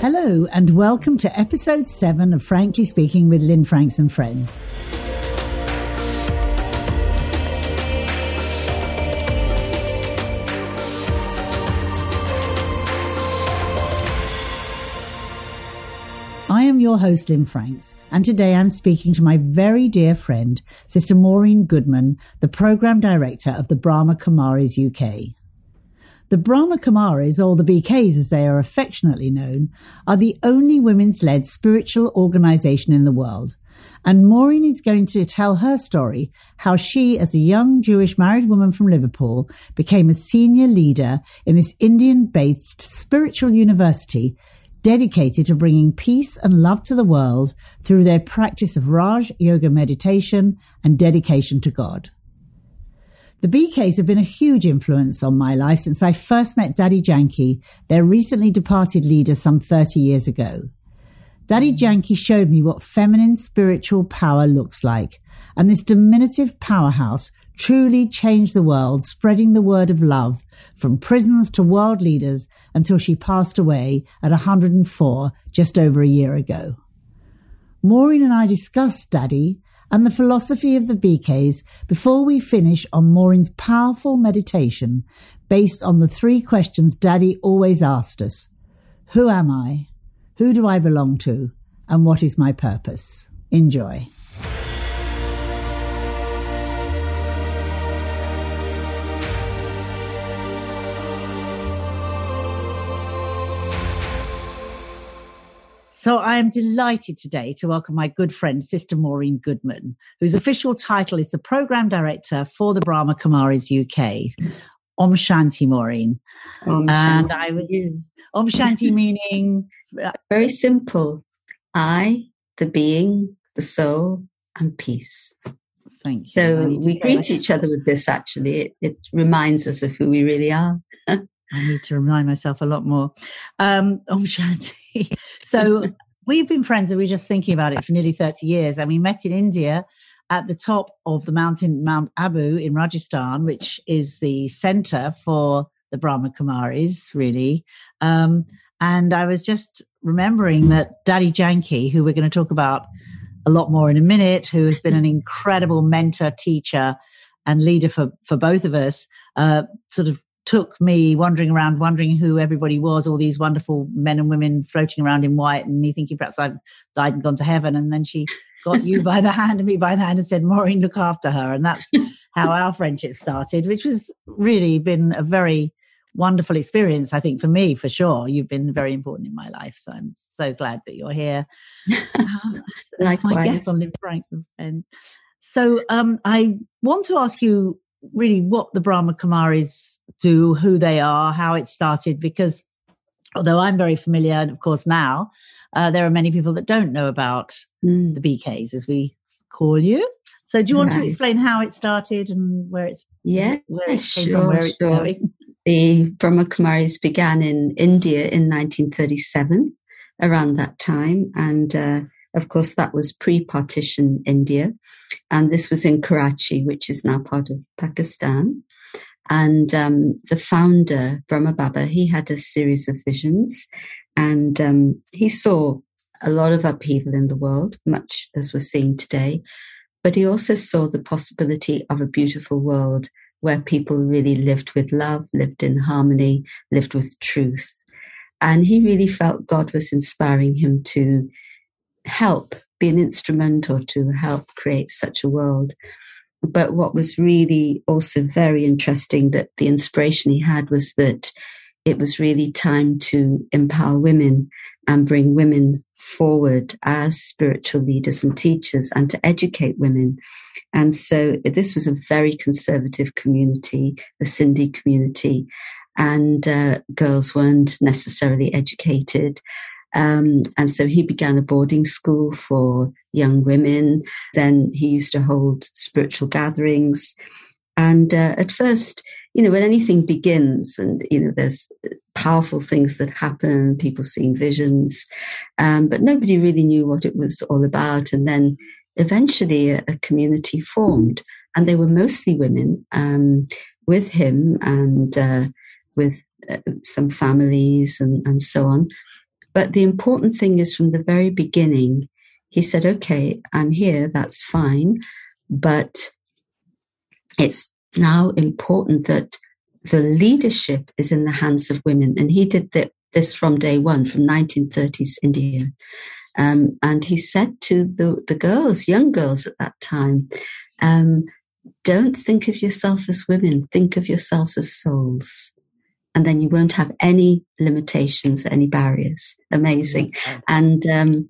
Hello, and welcome to episode 7 of Frankly Speaking with Lynn Franks and Friends. I am your host, Lynn Franks, and today I'm speaking to my very dear friend, Sister Maureen Goodman, the Programme Director of the Brahma Kumaris UK. The Brahma Kumaris, or the BKs as they are affectionately known, are the only women's led spiritual organization in the world. And Maureen is going to tell her story how she, as a young Jewish married woman from Liverpool, became a senior leader in this Indian based spiritual university dedicated to bringing peace and love to the world through their practice of Raj Yoga meditation and dedication to God. The BKs have been a huge influence on my life since I first met Dadi Janki, their recently departed leader some 30 years ago. Dadi Janki showed me what feminine spiritual power looks like, and this diminutive powerhouse truly changed the world, spreading the word of love from prisons to world leaders until she passed away at 104 just over a year ago. Maureen and I discussed Dadi and the philosophy of the BKs before we finish on Maureen's powerful meditation based on the three questions Dadi always asked us Who am I? Who do I belong to? And what is my purpose? Enjoy. So I am delighted today to welcome my good friend, Sister Maureen Goodman, whose official title is the Programme Director for the Brahma Kumaris UK. Om Shanti, Maureen. Om and Shanti. I was Om Shanti meaning uh, very simple. I, the being, the soul, and peace. Thank you. So we greet each other with this. Actually, it, it reminds us of who we really are. I need to remind myself a lot more. Um, Om Shanti. So we've been friends and we are just thinking about it for nearly 30 years. And we met in India at the top of the mountain, Mount Abu in Rajasthan, which is the center for the Brahma Kumaris, really. Um, and I was just remembering that Dadi Janki, who we're going to talk about a lot more in a minute, who has been an incredible mentor, teacher, and leader for, for both of us, uh, sort of took me wandering around, wondering who everybody was, all these wonderful men and women floating around in white, and me thinking perhaps I've died and gone to heaven. And then she got you by the hand and me by the hand and said, Maureen, look after her. And that's how our friendship started, which has really been a very wonderful experience, I think, for me, for sure. You've been very important in my life. So I'm so glad that you're here. Uh, Likewise. my guest on Lynn Franks and Friends. So um, I want to ask you really what the Brahma Kumaris do, who they are, how it started, because although I'm very familiar, and of course now, uh, there are many people that don't know about mm. the BKs, as we call you. So, do you want right. to explain how it started and where it's yeah, where it sure, from, where it's sure. going? The Brahma Kumaris began in India in 1937, around that time, and uh, of course that was pre-partition India, and this was in Karachi, which is now part of Pakistan. And um, the founder, Brahma Baba, he had a series of visions and um, he saw a lot of upheaval in the world, much as we're seeing today. But he also saw the possibility of a beautiful world where people really lived with love, lived in harmony, lived with truth. And he really felt God was inspiring him to help, be an instrument, or to help create such a world. But what was really also very interesting that the inspiration he had was that it was really time to empower women and bring women forward as spiritual leaders and teachers and to educate women. And so this was a very conservative community, the Sindhi community, and uh, girls weren't necessarily educated. Um, and so he began a boarding school for young women. Then he used to hold spiritual gatherings. And uh, at first, you know, when anything begins and, you know, there's powerful things that happen, people seeing visions, um, but nobody really knew what it was all about. And then eventually a, a community formed, and they were mostly women um, with him and uh, with uh, some families and, and so on. But the important thing is from the very beginning, he said, okay, I'm here, that's fine. But it's now important that the leadership is in the hands of women. And he did the, this from day one, from 1930s India. Um, and he said to the, the girls, young girls at that time, um, don't think of yourself as women, think of yourselves as souls and then you won't have any limitations, any barriers. Amazing. And um,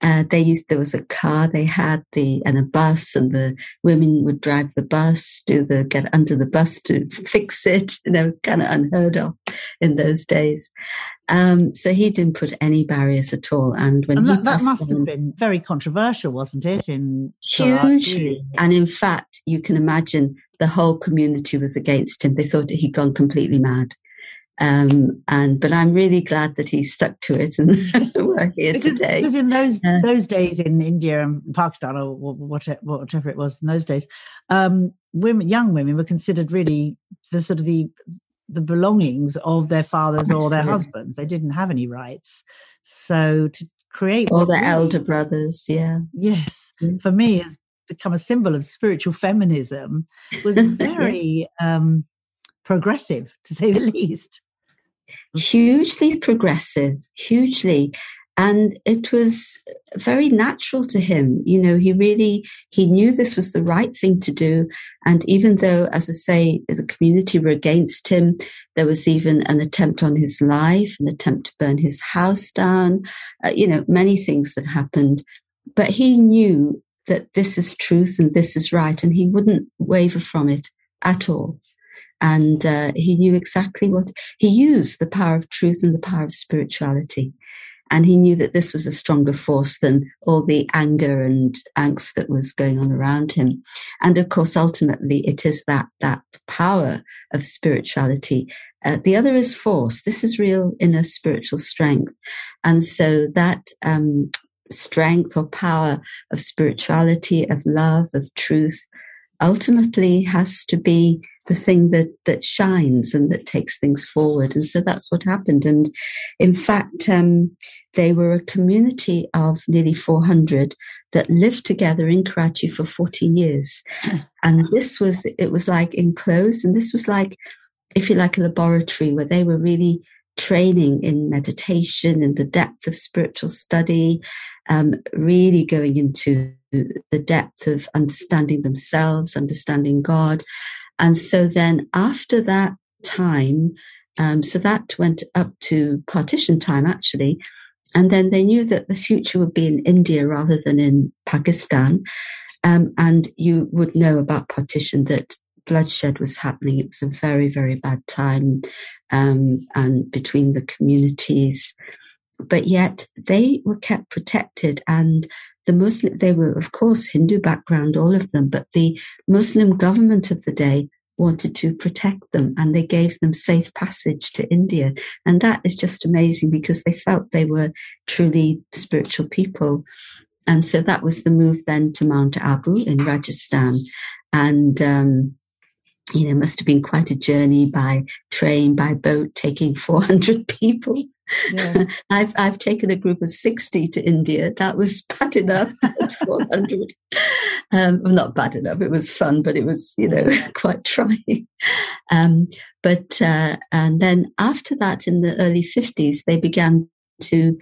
uh, they used there was a car they had the and a bus, and the women would drive the bus, do the get under the bus to fix it. You know, kind of unheard of in those days. Um, so he didn't put any barriers at all. And when and that, that must on, have been very controversial, wasn't it? In hugely, and in fact, you can imagine the whole community was against him. They thought he'd gone completely mad. Um, and but I'm really glad that he stuck to it and we're here because, today. Because in those uh, those days in India and Pakistan or whatever, whatever it was in those days, um, women, young women were considered really the sort of the the belongings of their fathers or their husbands. They didn't have any rights. So to create all their elder brothers, yeah, yes, mm. for me has become a symbol of spiritual feminism was very. um progressive, to say the least. Hugely progressive, hugely. And it was very natural to him. You know, he really, he knew this was the right thing to do. And even though, as I say, the community were against him, there was even an attempt on his life, an attempt to burn his house down, uh, you know, many things that happened. But he knew that this is truth and this is right, and he wouldn't waver from it at all. And uh, he knew exactly what he used the power of truth and the power of spirituality. And he knew that this was a stronger force than all the anger and angst that was going on around him. And of course, ultimately, it is that, that power of spirituality. Uh, the other is force. This is real inner spiritual strength. And so that, um, strength or power of spirituality, of love, of truth, ultimately has to be the thing that that shines and that takes things forward. And so that's what happened. And in fact, um, they were a community of nearly 400 that lived together in Karachi for 40 years. And this was it was like enclosed, and this was like, if you like, a laboratory where they were really training in meditation and the depth of spiritual study, um, really going into the depth of understanding themselves, understanding God. And so then after that time, um, so that went up to partition time actually. And then they knew that the future would be in India rather than in Pakistan. Um, and you would know about partition that bloodshed was happening. It was a very, very bad time, um, and between the communities. But yet they were kept protected and the Muslim, they were, of course, Hindu background, all of them, but the Muslim government of the day wanted to protect them and they gave them safe passage to India. And that is just amazing because they felt they were truly spiritual people. And so that was the move then to Mount Abu in Rajasthan. And, um, you know, must have been quite a journey by train, by boat, taking 400 people. Yeah. I've I've taken a group of sixty to India. That was bad enough. Four hundred. Um, well, not bad enough. It was fun, but it was you know quite trying. Um, but uh, and then after that, in the early fifties, they began to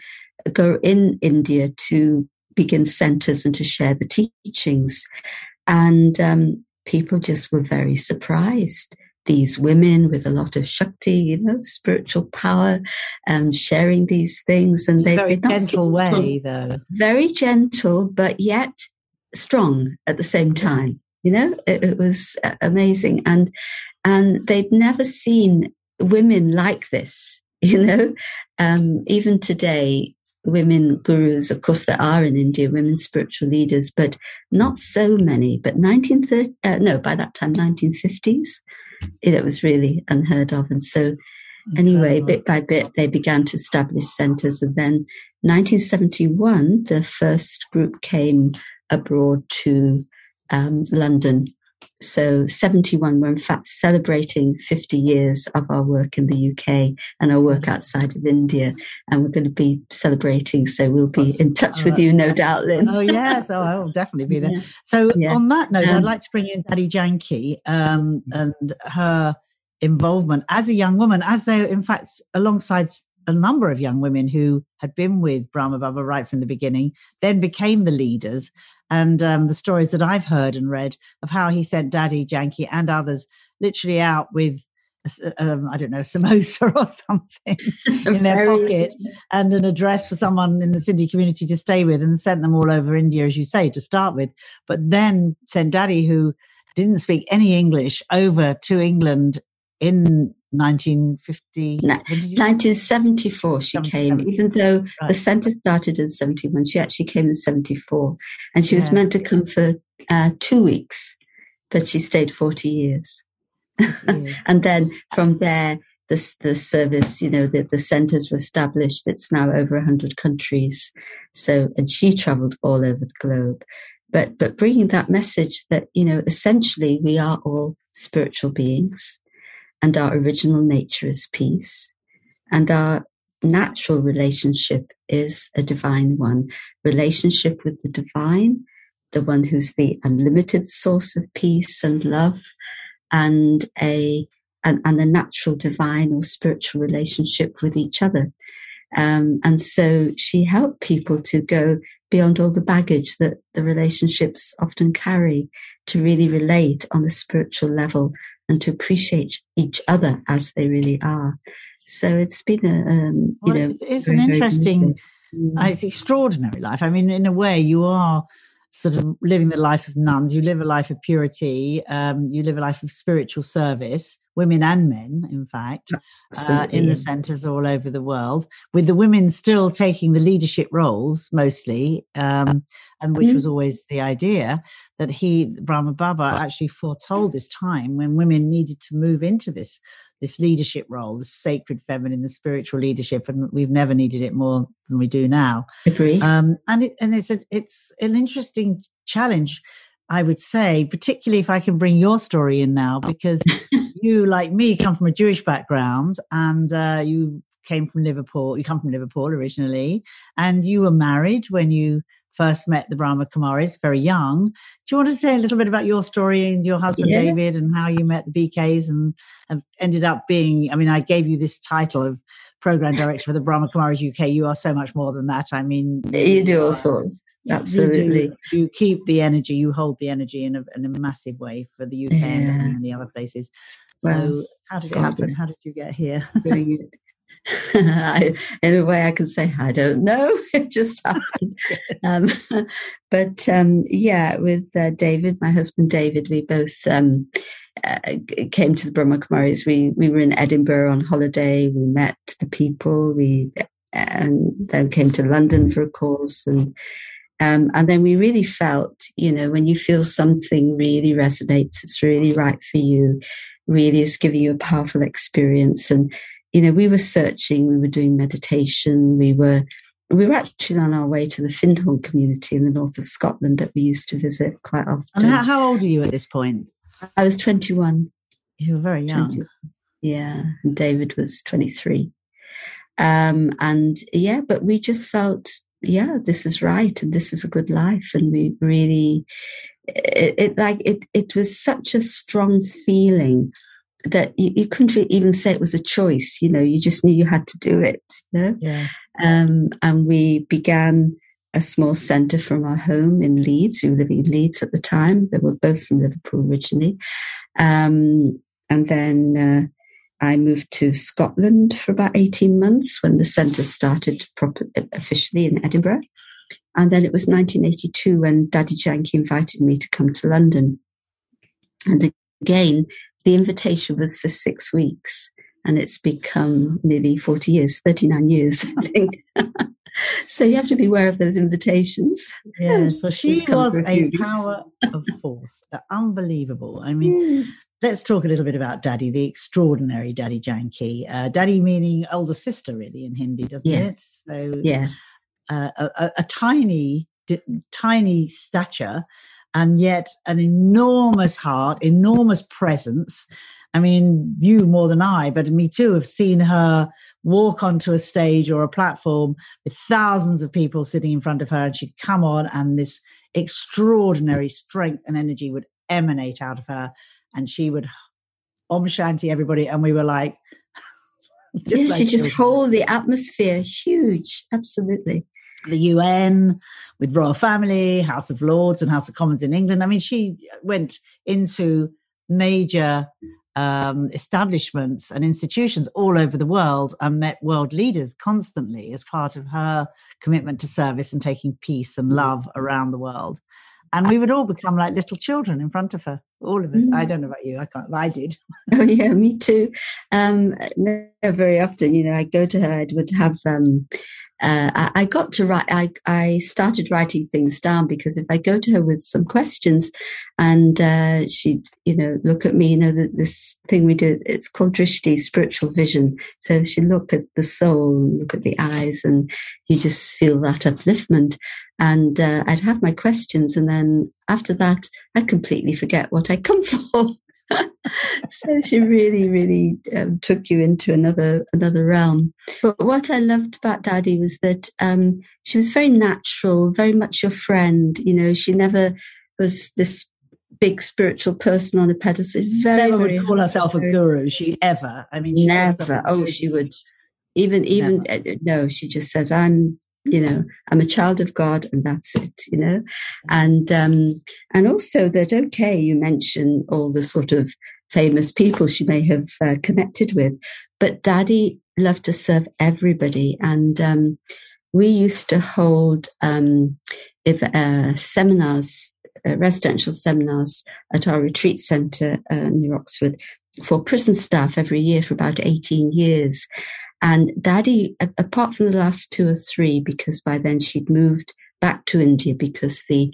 go in India to begin centres and to share the teachings, and um, people just were very surprised these women with a lot of Shakti, you know, spiritual power, um, sharing these things. And they, very gentle way, strong, though. Very gentle, but yet strong at the same time. You know, it, it was amazing. And, and they'd never seen women like this, you know, um, even today, women gurus, of course, there are in India, women spiritual leaders, but not so many. But 1930, uh, no, by that time, 1950s, it was really unheard of. And so, anyway, bit by bit, they began to establish centres. And then 1971, the first group came abroad to um, London So 71, we're in fact celebrating 50 years of our work in the UK and our work outside of India. And we're going to be celebrating. So we'll be in touch with you, no doubt, Lynn. Oh, yes. Oh, I will definitely be there. So yeah. on that note, um, I'd like to bring in Dadi Janki um, and her involvement as a young woman, as they in fact, alongside a number of young women who had been with Brahma Baba right from the beginning, then became the leaders and um, the stories that I've heard and read of how he sent Dadi Janki and others literally out with um, I don't know, samosa or something in their pocket and an address for someone in the Sindhi community to stay with and sent them all over India, as you say, to start with. But then sent Dadi, who didn't speak any English, over to England in 1950 no, 1974 she came. Even though right. the center started in 71 she actually came in 74 and she yeah. was meant to come for uh, two weeks but she stayed 40 years. And then from there the, the service you know the, the centers were established. It's now over 100 countries. So and she traveled all over the globe. But but bringing that message that you know essentially we are all spiritual beings and our original nature is peace. And our natural relationship is a divine one. Relationship with the divine, the one who's the unlimited source of peace and love, and a and, and a natural divine or spiritual relationship with each other. Um, and so she helped people to go beyond all the baggage that the relationships often carry to really relate on a spiritual level and to appreciate each other as they really are. So it's been a, um, you know, it's very, an interesting, uh, it's extraordinary life. I mean, in a way, you are sort of living the life of nuns. You live a life of purity. Um, you live a life of spiritual service, women and men, in fact, uh, in the centres all over the world, with the women still taking the leadership roles mostly, um, and which mm-hmm. was always the idea that he, Brahma Baba, actually foretold this time when women needed to move into this this leadership role, the sacred feminine, the spiritual leadership, and we've never needed it more than we do now. Agree. Um, and it, and it's a, it's an interesting challenge, I would say, particularly if I can bring your story in now, because you, like me, come from a Jewish background, and uh, you came from Liverpool. You come from Liverpool originally, and you were married when you first met the Brahma Kumaris, very young. Do you want to say a little bit about your story and your husband yeah. David and how you met the BKs and ended up being? I mean, I gave you this title of program director for the Brahma Kumaris UK. You are so much more than that. I mean, you do all sorts. Absolutely. You, you, keep the energy, you hold the energy in a, in a massive way for the UK yeah. and the other places. So, well, how did it happen? How did you get here? I, in a way, I can say I don't know. it just happened. um, but um, yeah, with uh, David, my husband David, we both um, uh, came to the Brahma Kumaris. We we were in Edinburgh on holiday. We met the people. We and then came to London for a course and. Um, and then we really felt, you know, when you feel something really resonates, it's really right for you, really is giving you a powerful experience. And you know, we were searching, we were doing meditation, we were we were actually on our way to the Findhorn community in the north of Scotland that we used to visit quite often. And how, how old are you at this point? I was 21. You were very young. 21. Yeah, and David was 23. Um, and yeah, but we just felt, yeah, this is right and this is a good life. And we really, it, it like, it, it was such a strong feeling that you, you, couldn't even say it was a choice. You know, you just knew you had to do it. You know? Yeah. Um, and we began a small centre from our home in Leeds. We were living in Leeds at the time. They were both from Liverpool originally. Um, and then uh, I moved to Scotland for about 18 months when the centre started proper, officially in Edinburgh. And then it was 1982 when Dadi Janki invited me to come to London. And again, the invitation was for six weeks and it's become nearly 40 years, 39 years, I think. so you have to be aware of those invitations. Yeah, so she was a, a power of force, unbelievable. I mean, mm. Let's talk a little bit about Dadi, the extraordinary Dadi Janki. Uh, Dadi meaning older sister, really, in Hindi, doesn't yes. it? So, yes. Uh, a, a, a, tiny, d- tiny stature, and yet an enormous heart, enormous presence. I mean, you more than I, but me too, have seen her walk onto a stage or a platform with thousands of people sitting in front of her, and she'd come on, and this extraordinary strength and energy would emanate out of her, and she would om shanti everybody, and we were like, just yeah, like she just hold the atmosphere huge, absolutely the UN, with royal family, House of Lords, and House of Commons in England. I mean, she went into major um, establishments and institutions all over the world and met world leaders constantly as part of her commitment to service and taking peace and love around the world. And we would all become like little children in front of her, all of us. Mm. I don't know about you, I can't, I did. Oh yeah, me too. Um, no, very often, you know, I go to her. I would have um, uh, I, I, got to write, I, I started writing things down because if I go to her with some questions and uh, she'd, you know, look at me, you know, this thing we do, it's called drishti, spiritual vision. So she'd look at the soul, look at the eyes, and you just feel that upliftment. And uh, I'd have my questions, and then after that, I completely forget what I come for. so she really, really um, took you into another another realm. But what I loved about Dadi was that um, she was very natural, very much your friend. You know, she never was this big spiritual person on a pedestal. Very, never would call herself a guru. She ever. I mean, never. Oh, she would. Even even uh, no, she just says, "I'm you know i'm a child of god and that's it you know? And um and also that okay you mention all the sort of famous people she may have uh, connected with but Dadi loved to serve everybody and um we used to hold um if uh, seminars uh, residential seminars at our retreat center uh, near oxford for prison staff every year for about 18 years and Dadi, apart from the last two or three, because by then she'd moved back to India because the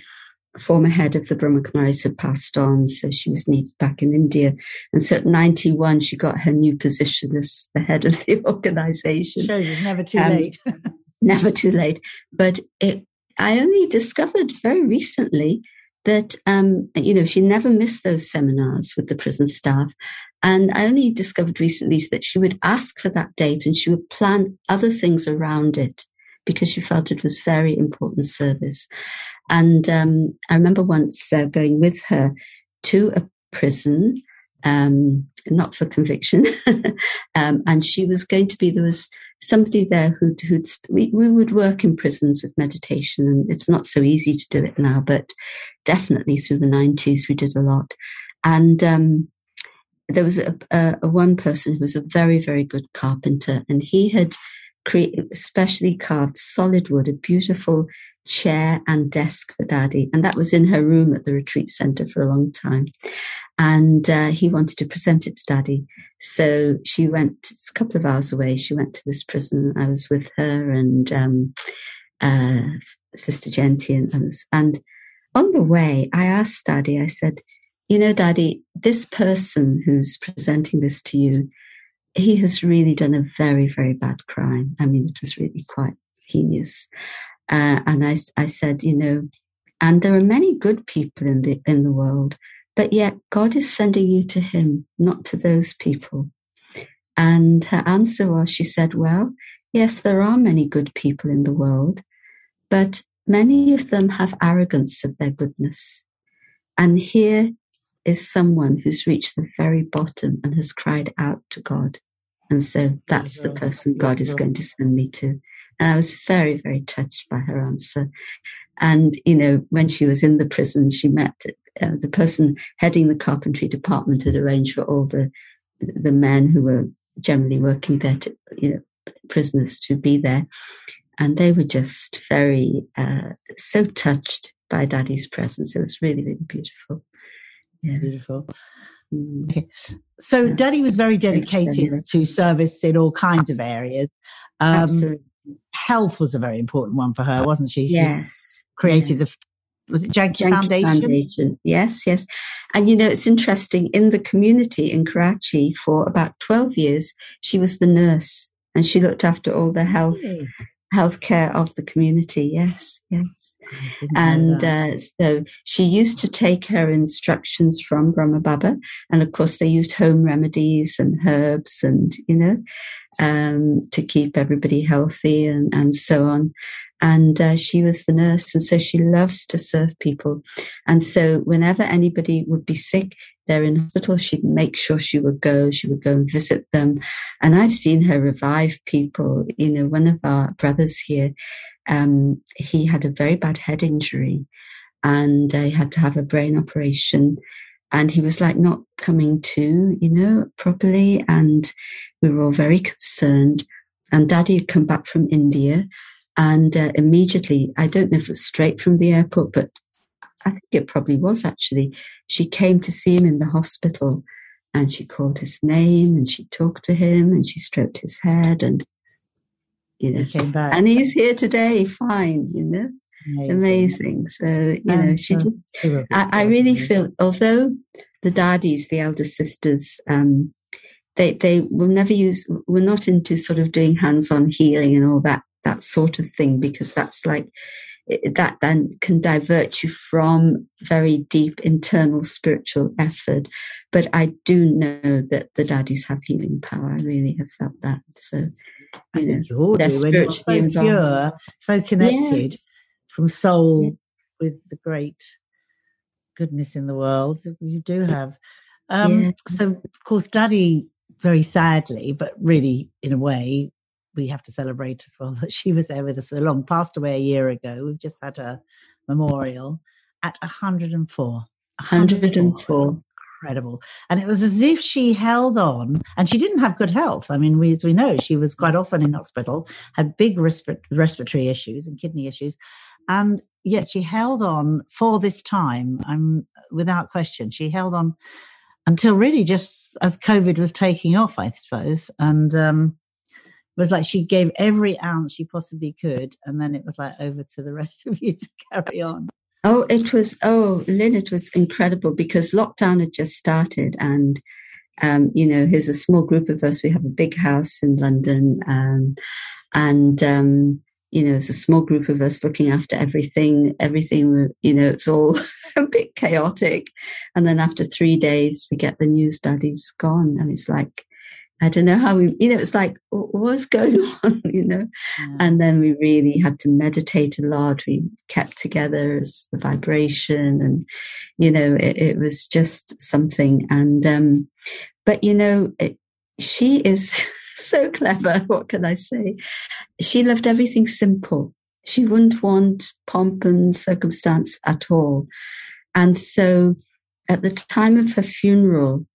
former head of the Brahma Kumaris had passed on, so she was needed back in India. And so at 91, she got her new position as the head of the organization. Shows it's never too um, late. never too late. But it, I only discovered very recently that, um, you know, she never missed those seminars with the prison staff. And I only discovered recently that she would ask for that date and she would plan other things around it because she felt it was very important service. And um, I remember once uh, going with her to a prison, um, not for conviction, um, and she was going to be there was somebody there who'd, who'd we, we would work in prisons with meditation, and it's not so easy to do it now, but definitely through the nineties we did a lot, and um, there was a, a, a, one person who was a very, very good carpenter, and he had created, specially carved solid wood, a beautiful chair and desk for Dadi, and that was in her room at the retreat center for a long time. And uh, he wanted to present it to Dadi, so she went. It's a couple of hours away. She went to this prison. I was with her and um, uh, Sister Jayanti and others. And on the way, I asked Dadi. I said you know, Dadi, this person who's presenting this to you, he has really done a very, very bad crime. I mean, it was really quite heinous. Uh, and I, I said, you know, and there are many good people in the in the world, but yet God is sending you to Him, not to those people. And her answer was, she said, well, yes, there are many good people in the world, but many of them have arrogance of their goodness. And here is someone who's reached the very bottom and has cried out to God. And so that's the person God is going to send me to. And I was very, very touched by her answer. And, you know, when she was in the prison, she met uh, the person heading the carpentry department had arranged for all the, the men who were generally working there to, you know, prisoners to be there. And they were just very, uh, so touched by Dadi's presence. It was really, really beautiful. Yeah. Beautiful. Mm. Okay. So yeah. Dadi was very dedicated to service in all kinds of areas. Um, Absolutely. Health was a very important one for her, wasn't she? Yes. She created yes. the was it Janki, Janki Foundation? Foundation? Yes, yes. And you know, it's interesting. In the community in Karachi for about 12 years, she was the nurse and she looked after all the health. Really? Healthcare of the community. Yes, yes. And uh, so she used to take her instructions from Brahma Baba, and of course they used home remedies and herbs, and you know, um, to keep everybody healthy and and so on. And uh, she was the nurse, and so she loves to serve people. And so whenever anybody would be sick, they're in hospital, she'd make sure she would go, she would go and visit them. And I've seen her revive people. You know, one of our brothers here, um, he had a very bad head injury and they had to have a brain operation. And he was like not coming to, you know, properly. And we were all very concerned. And Dadi had come back from India and uh, immediately, I don't know if it was straight from the airport, but I think it probably was actually. She came to see him in the hospital and she called his name and she talked to him and she stroked his head and you know. he and he's here today fine you know. Amazing, amazing. so you and know she did I, I, really feel although the Dadis the elder sisters um they they will never use we're not into sort of doing hands-on healing and all that that sort of thing because that's like that then can divert you from very deep internal spiritual effort. But I do know that the Dadis have healing power. I really have felt that. So, you know, they're spiritually so pure, so connected yes. from soul yeah. with the great goodness in the world. You do have. Um, yeah. So, of course, Dadi, very sadly, but really in a way, we have to celebrate as well that she was there with us so long. Passed away a year ago. We've just had a memorial at 104. 104. Incredible. And it was as if she held on, and she didn't have good health. I mean, we, as we know, she was quite often in hospital, had big resp- respiratory issues and kidney issues. And yet she held on for this time. I'm without question. She held on until really just as COVID was taking off, I suppose. And um, was like she gave every ounce she possibly could, and then it was like over to the rest of you to carry on. Oh, it was oh, Lynn, it was incredible because lockdown had just started, and um, you know, here's a small group of us. We have a big house in London, um, and um, you know, it's a small group of us looking after everything. Everything, you know, it's all a bit chaotic. And then after three days, we get the news Dadi's gone, and it's like I don't know how we, you know, it's like, what's going on, you know? Yeah. And then we really had to meditate a lot. We kept together as the vibration and, you know, it, it was just something. And, um, but, you know, it, she is so clever. What can I say? She loved everything simple. She wouldn't want pomp and circumstance at all. And so at the time of her funeral,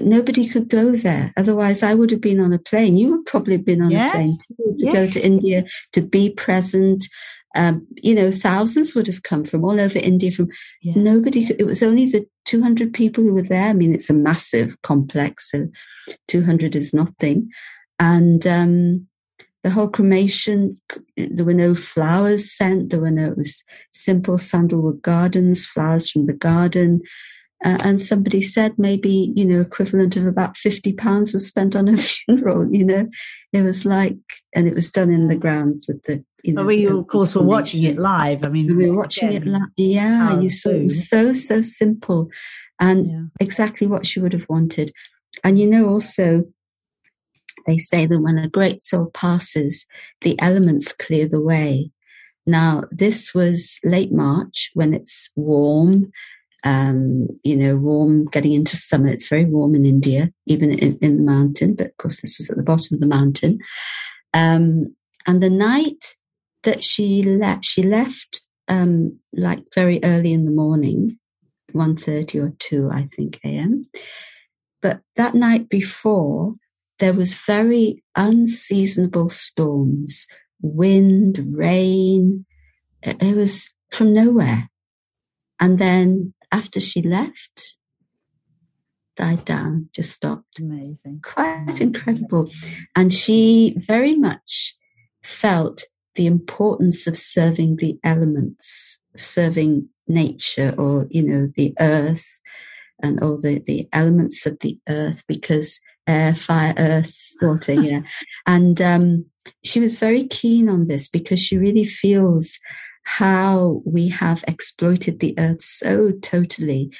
nobody could go there. Otherwise, I would have been on a plane. You would probably have been on yes. a plane too, to yes. go to India to be present. Um, you know, thousands would have come from all over India. From yes. nobody, could, it was only the 200 people who were there. I mean, it's a massive complex, so 200 is nothing. And um, the whole cremation, there were no flowers sent. There were no, it was simple sandalwood gardens, flowers from the garden. Uh, and somebody said maybe, you know, equivalent of about 50 pounds was spent on a funeral, you know. It was like, and it was done in the grounds with the, you know. Well, we, of course, were watching it live. I mean, we were watching again, it live. Yeah, you saw it so, so simple and yeah. exactly what she would have wanted. And, you know, also, they say that when a great soul passes, the elements clear the way. Now, this was late March when it's warm um, you know, warm, getting into summer. It's very warm in India, even in, in the mountain, but of course this was at the bottom of the mountain. Um, and the night that she left, she left um, like very early in the morning, 1.30 or 2, I think, a.m. But that night before, there was very unseasonable storms, wind, rain. It was from nowhere. And then after she left, died down, just stopped. Amazing. Quite incredible. And she very much felt the importance of serving the elements, serving nature or, you know, the earth and all the, the elements of the earth because air, fire, earth, water, yeah. And, um, she was very keen on this because she really feels how we have exploited the earth so totally.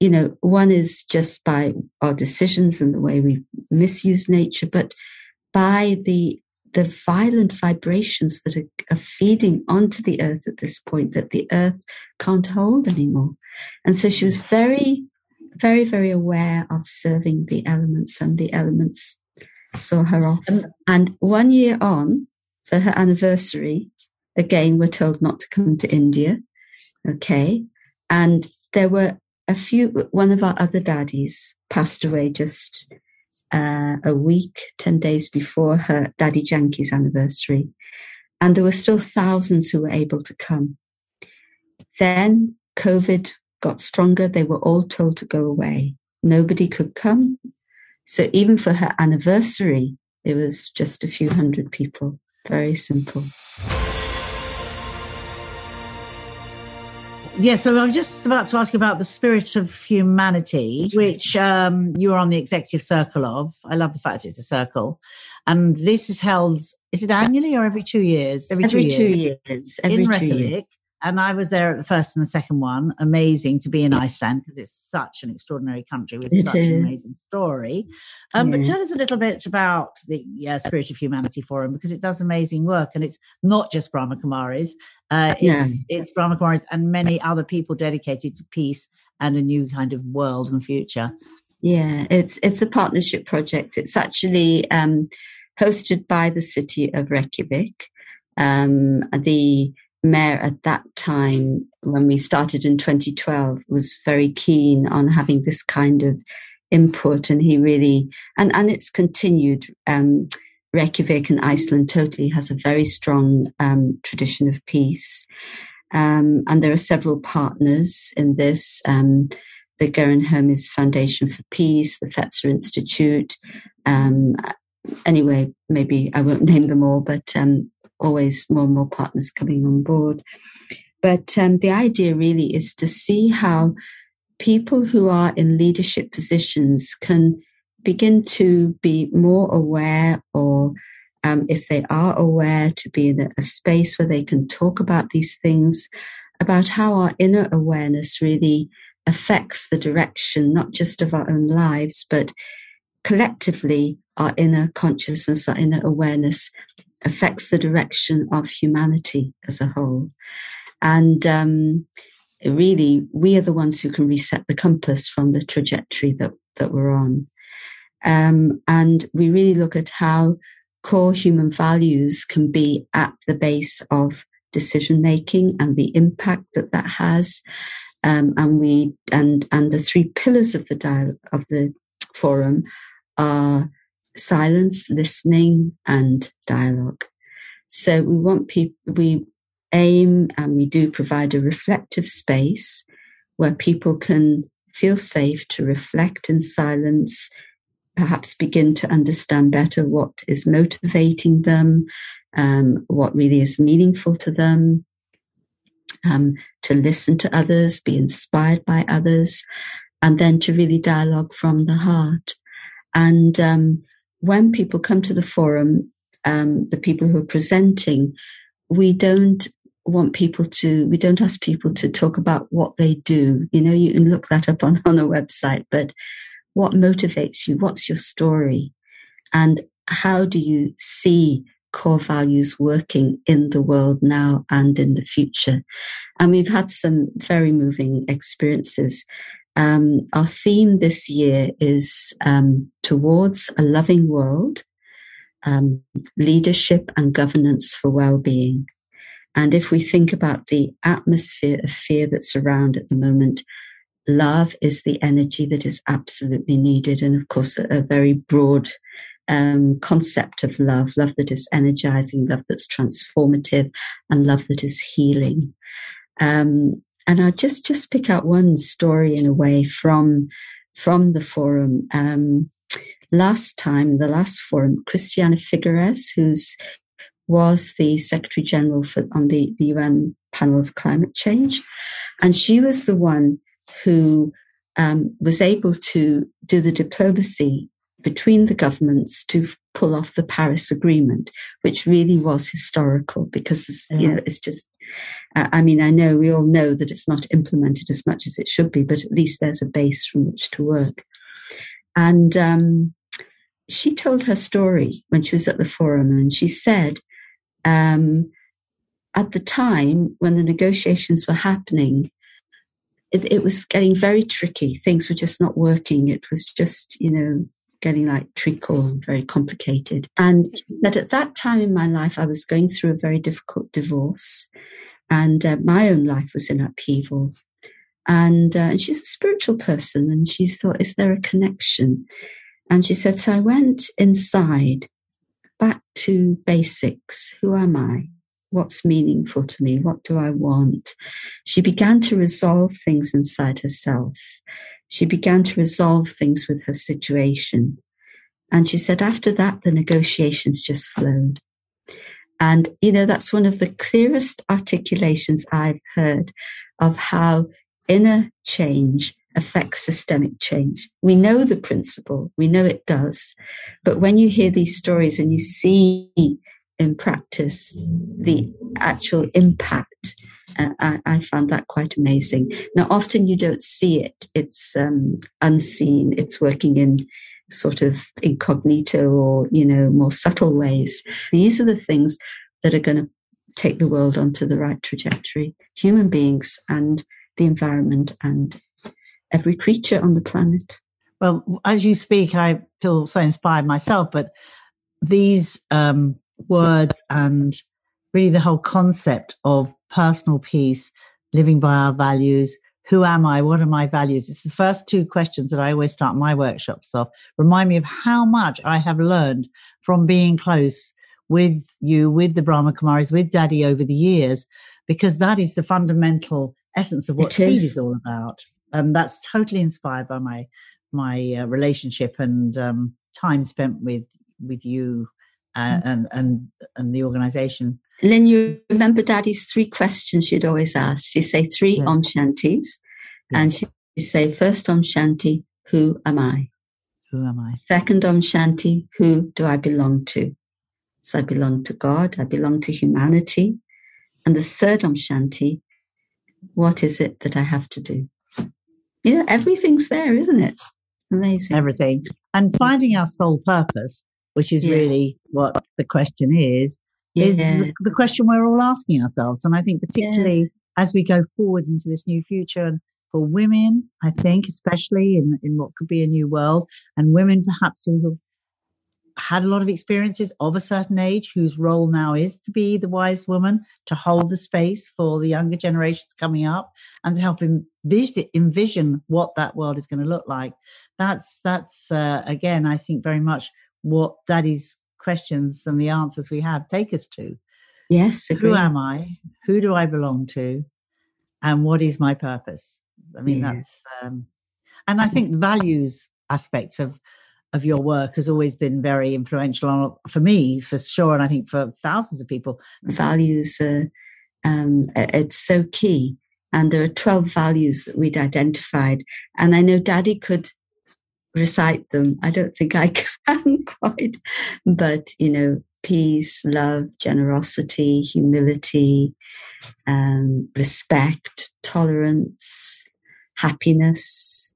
You know, one is just by our decisions and the way we misuse nature, but by the the violent vibrations that are, are, feeding onto the earth at this point that the earth can't hold anymore. And so she was very, very, very aware of serving the elements and the elements saw her off. Um, and one year on, for her anniversary, again, we're told not to come to India. Okay. And there were a few, one of our other Dadis passed away just uh, a week, 10 days before her Dadi Janki's anniversary. And there were still thousands who were able to come. Then COVID got stronger. They were all told to go away. Nobody could come. So even for her anniversary, it was just a few hundred people. Very simple. Yeah, so I was just about to ask about the spirit of humanity, which um, you are on the executive circle of. I love the fact it's a circle. And this is held, is it annually or every two years? Every, every two, years. two years. Every in two Reykjavik. Years and I was there at the first and the second one. Amazing to be in Iceland because it's such an extraordinary country with it such is. an amazing story. Um, yeah. But tell us a little bit about the uh, Spirit of Humanity Forum because it does amazing work and it's not just Brahma Kumaris. Uh, it's, yeah. it's Brahma Kumaris and many other people dedicated to peace and a new kind of world and future. Yeah, it's it's a partnership project. It's actually um, hosted by the city of Reykjavik. Um, the mayor at that time, when we started in 2012, was very keen on having this kind of input, and he really and and it's continued. Um, Reykjavik and Iceland totally has a very strong um, tradition of peace, um, and there are several partners in this. Um, the Guerrand-Hermès Foundation for Peace, the Fetzer Institute. Um, anyway, maybe I won't name them all, but um, always more and more partners coming on board. But um, the idea really is to see how people who are in leadership positions can begin to be more aware or um, if they are aware to be in a, a space where they can talk about these things about how our inner awareness really affects the direction not just of our own lives but collectively our inner consciousness our inner awareness affects the direction of humanity as a whole. And um, really, we are the ones who can reset the compass from the trajectory that, that we're on. Um, and we really look at how core human values can be at the base of decision making and the impact that that has. Um, and we and and the three pillars of the dial of the forum are silence, listening, and dialogue. So we want people, we aim and we do provide a reflective space where people can feel safe to reflect in silence, perhaps begin to understand better what is motivating them, um, what really is meaningful to them, um, to listen to others, be inspired by others, and then to really dialogue from the heart. And um, when people come to the forum, um, the people who are presenting, we don't want people to, we don't ask people to talk about what they do. You know, you can look that up on, on a website, but what motivates you? What's your story? And how do you see core values working in the world now and in the future? And we've had some very moving experiences. Um, our theme this year is um, towards a loving world, um, leadership and governance for well-being. And if we think about the atmosphere of fear that's around at the moment, love is the energy that is absolutely needed. And of course, a, a very broad um, concept of love, love that is energizing, love that's transformative, and love that is healing. Um, and I'll just just pick out one story in a way from from the forum. Um, last time, the last forum, Christiana Figueres, who's was the Secretary General for on the, the UN panel of climate change, and she was the one who um, was able to do the diplomacy between the governments to pull off the Paris Agreement, which really was historical because yeah. you know it's just. Uh, I mean, I know we all know that it's not implemented as much as it should be, but at least there's a base from which to work. And um, she told her story when she was at the forum, and she said, um, at the time when the negotiations were happening, it, it was getting very tricky. Things were just not working. It was just, you know, getting like treacle, very complicated. And she said, at that time in my life, I was going through a very difficult divorce, and uh, my own life was in upheaval. And, uh, and she's a spiritual person, and she thought, is there a connection? And she said, so I went inside back to basics. Who am I? What's meaningful to me? What do I want? She began to resolve things inside herself. She began to resolve things with her situation. And she said, after that, the negotiations just flowed. And, you know, that's one of the clearest articulations I've heard of how inner change affects systemic change. We know the principle, we know it does. But when you hear these stories and you see in practice the actual impact. I, I, found that quite amazing. Now, often you don't see it, it's um, unseen, it's working in sort of incognito or, you know, more subtle ways. These are the things that are going to take the world onto the right trajectory human beings and the environment and every creature on the planet. Well, as you speak, I feel so inspired myself, but these um, words and really the whole concept of personal peace, living by our values. Who am I? What are my values? It's the first two questions that I always start my workshops off. Remind me of how much I have learned from being close with you, with the Brahma Kumaris, with Dadi over the years, because that is the fundamental essence of what seed is. is all about. And that's totally inspired by my my uh, relationship and um, time spent with with you uh, and and and the organisation. Lynne, you remember Dadi's three questions she'd always ask. She'd say three. Om Shantis, and she'd say first Om Shanti, who am I? Who am I? Second Om Shanti, who do I belong to? So I belong to God. I belong to humanity. And the third Om Shanti, what is it that I have to do? Yeah, everything's there, isn't it? Amazing. Everything. And finding our soul purpose which is yeah. really what the question is, yeah. is the, the, question we're all asking ourselves. And I think particularly yes. as we go forward into this new future and for women, I think, especially in, in what could be a new world and women perhaps who have had a lot of experiences of a certain age whose role now is to be the wise woman, to hold the space for the younger generations coming up and to help envision, envision what that world is going to look like. That's, that's, uh, again, I think very much what Dadi's questions and the answers we have take us to. Yes. Agree. Who am I? Who do I belong to? And what is my purpose? I mean, yes. that's, um, and I think the values aspects of, of your work has always been very influential on, for me, for sure. And I think for thousands of people. Values, uh, um, it's so key. And there are 12 values that we'd identified. And I know Dadi could recite them. I don't think I can quite, but you know, peace, love, generosity, humility, um, respect, tolerance, happiness.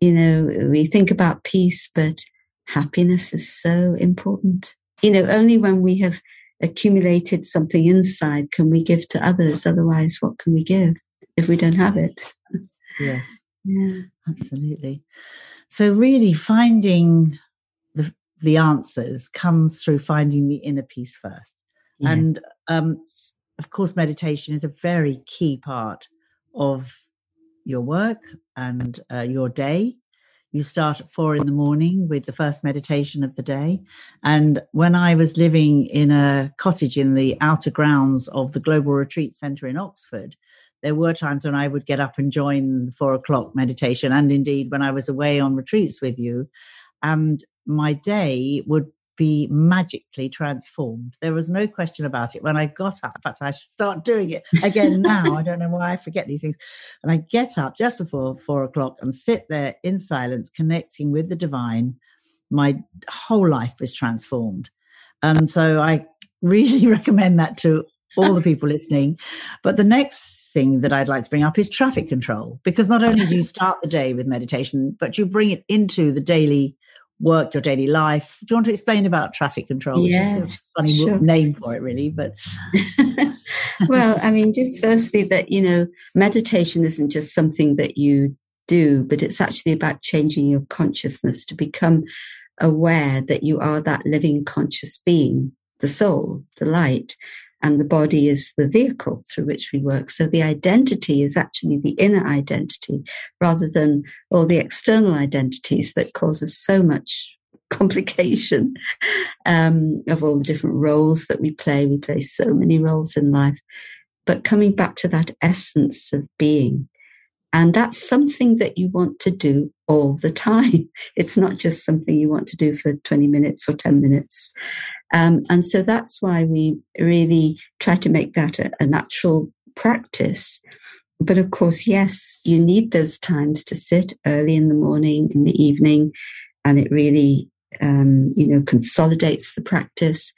You know, we think about peace, but happiness is so important. You know, only when we have accumulated something inside can we give to others. Otherwise, what can we give if we don't have it? Yes. Yeah. Absolutely. So really finding the, the answers comes through finding the inner peace first. Yeah. And um, of course, meditation is a very key part of your work and uh, your day. You start at four in the morning with the first meditation of the day. And when I was living in a cottage in the outer grounds of the Global Retreat Centre in Oxford, there were times when I would get up and join the four o'clock meditation. And indeed, when I was away on retreats with you, and my day would be magically transformed. There was no question about it. When I got up, in fact, I should start doing it again now. I don't know why I forget these things. And I get up just before four o'clock and sit there in silence, connecting with the divine, my whole life was transformed. And so I really recommend that to all the people listening. But the next thing that I'd like to bring up is traffic control, because not only do you start the day with meditation, but you bring it into the daily work, your daily life. Do you want to explain about traffic control? Yes, which is a funny sure. name for it, really. But well, I mean, just firstly, that you know, meditation isn't just something that you do, but it's actually about changing your consciousness to become aware that you are that living conscious being, the soul, the light, and the body is the vehicle through which we work. So the identity is actually the inner identity rather than all the external identities that causes so much complication um, of all the different roles that we play. We play so many roles in life. But coming back to that essence of being, and that's something that you want to do all the time. It's not just something you want to do for 20 minutes or 10 minutes. Um, and so that's why we really try to make that a, a natural practice. But of course, yes, you need those times to sit early in the morning, in the evening, and it really, um, you know, consolidates the practice.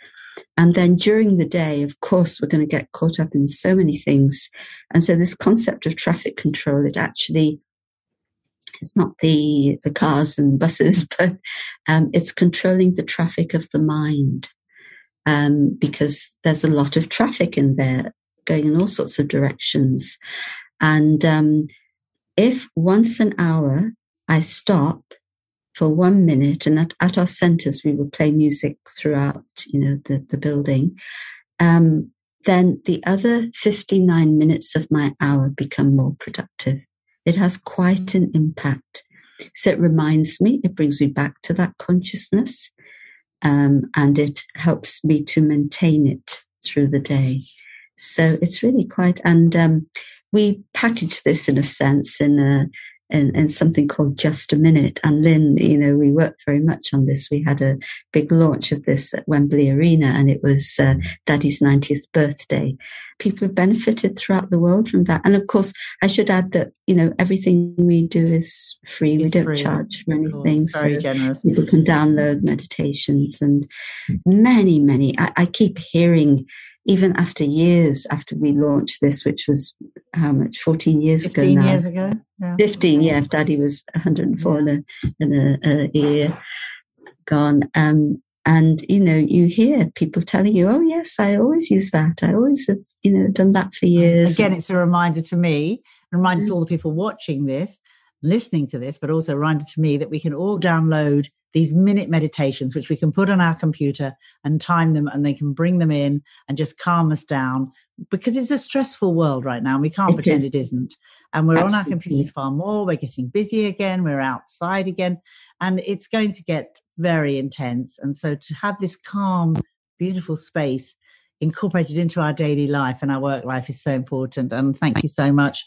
And then during the day, of course, we're going to get caught up in so many things. And so this concept of traffic control, it actually it's not the the cars and buses, but um, it's controlling the traffic of the mind um, because there's a lot of traffic in there going in all sorts of directions. And um, if once an hour I stop for one minute, and at, at, our centers we will play music throughout, you know, the, the building, um, then the other 59 minutes of my hour become more productive. It has quite an impact. So it reminds me, it brings me back to that consciousness um, and it helps me to maintain it through the day. So it's really quite, and um, we package this in a sense in a in, in, something called Just a Minute. And Lynne, you know, we worked very much on this. We had a big launch of this at Wembley Arena, and it was uh, Dadi's 90th birthday. People have benefited throughout the world from that. And of course, I should add that, you know, everything we do is free. It's we don't free, charge for anything. Very so generous. People can download meditations and many, many. I, I keep hearing even after years after we launched this, which was how much, 14 years ago now. years ago? Yeah. 15, yeah, if Dadi was 104 yeah. in, a, a, a, year gone. Um, and, you know, you hear people telling you, oh, yes, I always use that. I always have, you know, done that for years. Again, it's a reminder to me, a reminder mm-hmm. to all the people watching this, listening to this, but also a reminder to me that we can all download these minute meditations, which we can put on our computer and time them and they can bring them in and just calm us down because it's a stressful world right now and we can't it pretend is. it isn't. And we're Absolutely. on our computers far more. We're getting busy again. We're outside again and it's going to get very intense. And so to have this calm, beautiful space incorporated into our daily life and our work life is so important. And thank you so much.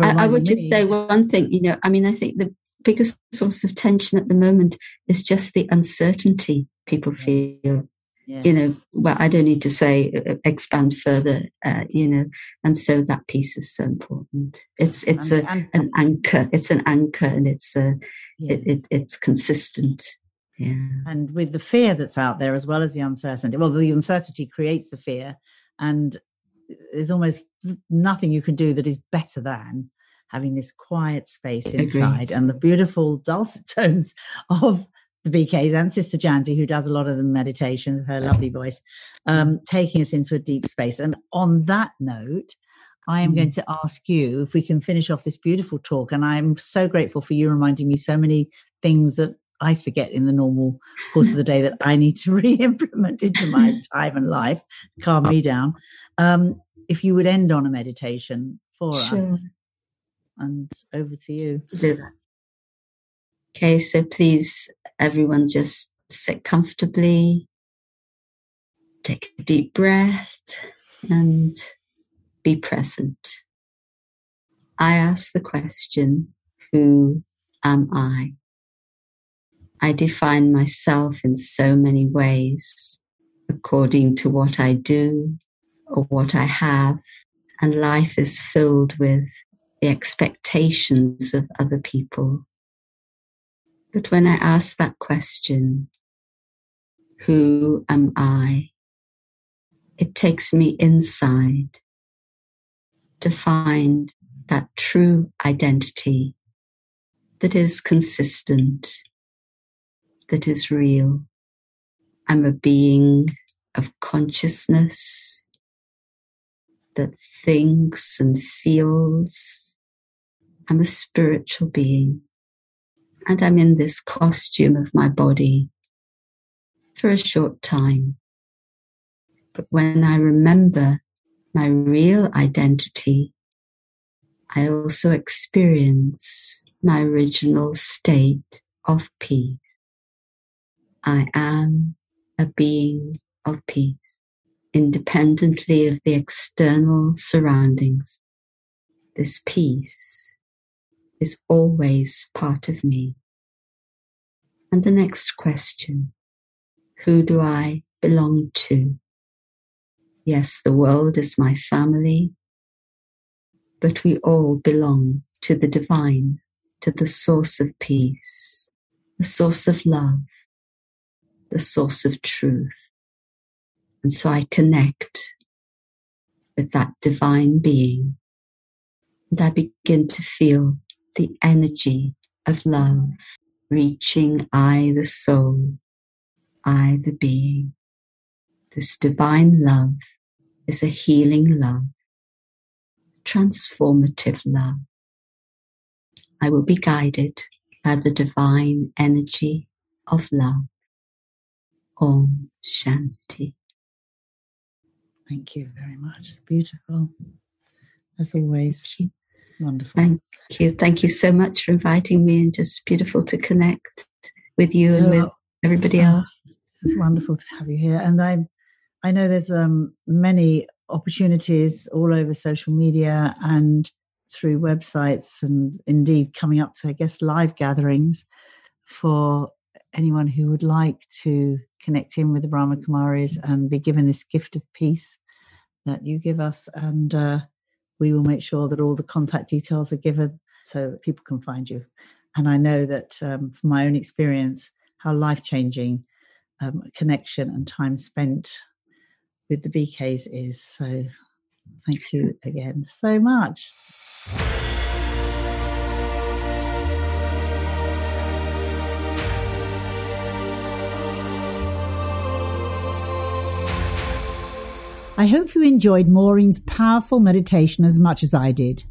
I, I, would just say one thing, you know, I mean, I think the biggest source of tension at the moment is just the uncertainty people feel. Yeah. You know, well, I don't need to say uh, uh, expand further. Uh, you know, and so that piece is so important. It's it's and, a and, an anchor. It's an anchor, and it's a yes. it, it, it's consistent. Yeah. And with the fear that's out there, as well as the uncertainty, well, the uncertainty creates the fear, and there's almost nothing you can do that is better than having this quiet space inside and the beautiful dulcet tones of the BKs and Sister Jayanti, who does a lot of the meditations, her lovely voice, um, taking us into a deep space. And on that note, I am mm. going to ask you if we can finish off this beautiful talk. And I'm so grateful for you reminding me so many things that I forget in the normal course of the day that I need to re-implement into my time and life, calm me down. Um, if you would end on a meditation for sure. us, and over to you. Okay, so please, everyone, just sit comfortably, take a deep breath, and be present. I ask the question, Who am I? I define myself in so many ways according to what I do or what I have, and life is filled with the expectations of other people. But when I ask that question, who am I? It takes me inside to find that true identity that is consistent, that is real. I'm a being of consciousness that thinks and feels. I'm a spiritual being and I'm in this costume of my body for a short time. But when I remember my real identity, I also experience my original state of peace. I am a being of peace, independently of the external surroundings. This peace is always part of me. And the next question Who do I belong to? Yes, the world is my family, but we all belong to the divine, to the source of peace, the source of love, the source of truth. And so I connect with that divine being and I begin to feel the energy of love reaching I, the soul, I, the being. This divine love is a healing love, transformative love. I will be guided by the divine energy of love. Om Shanti. Thank you very much. Beautiful. As always. Wonderful. Thank you. Thank you so much for inviting me and just beautiful to connect with you and oh, with everybody else. It's wonderful to have you here. And I I know there's um, many opportunities all over social media and through websites and indeed coming up to I guess live gatherings for anyone who would like to connect in with the Brahma Kumaris and be given this gift of peace that you give us and uh, we will make sure that all the contact details are given so that people can find you. And I know that um, from my own experience, how life changing um, connection and time spent with the BKs is. So thank you again so much. I hope you enjoyed Maureen's powerful meditation as much as I did.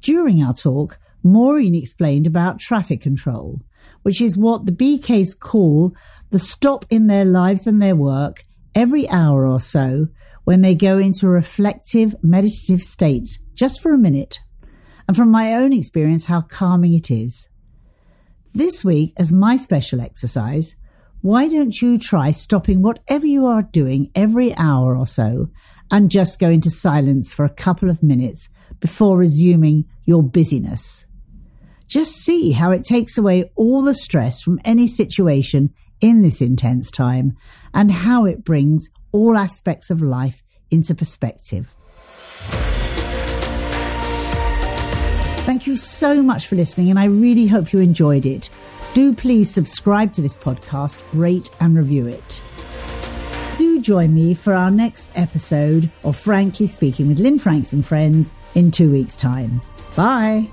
During our talk, Maureen explained about traffic control, which is what the BKs call the stop in their lives and their work every hour or so when they go into a reflective, meditative state, just for a minute. And from my own experience, how calming it is. This week, as my special exercise, why don't you try stopping whatever you are doing every hour or so and just go into silence for a couple of minutes before resuming your busyness? Just see how it takes away all the stress from any situation in this intense time and how it brings all aspects of life into perspective. Thank you so much for listening, and I really hope you enjoyed it. Do please subscribe to this podcast, rate and review it. Do join me for our next episode of Frankly Speaking with Lynne Franks and Friends in two weeks' time. Bye.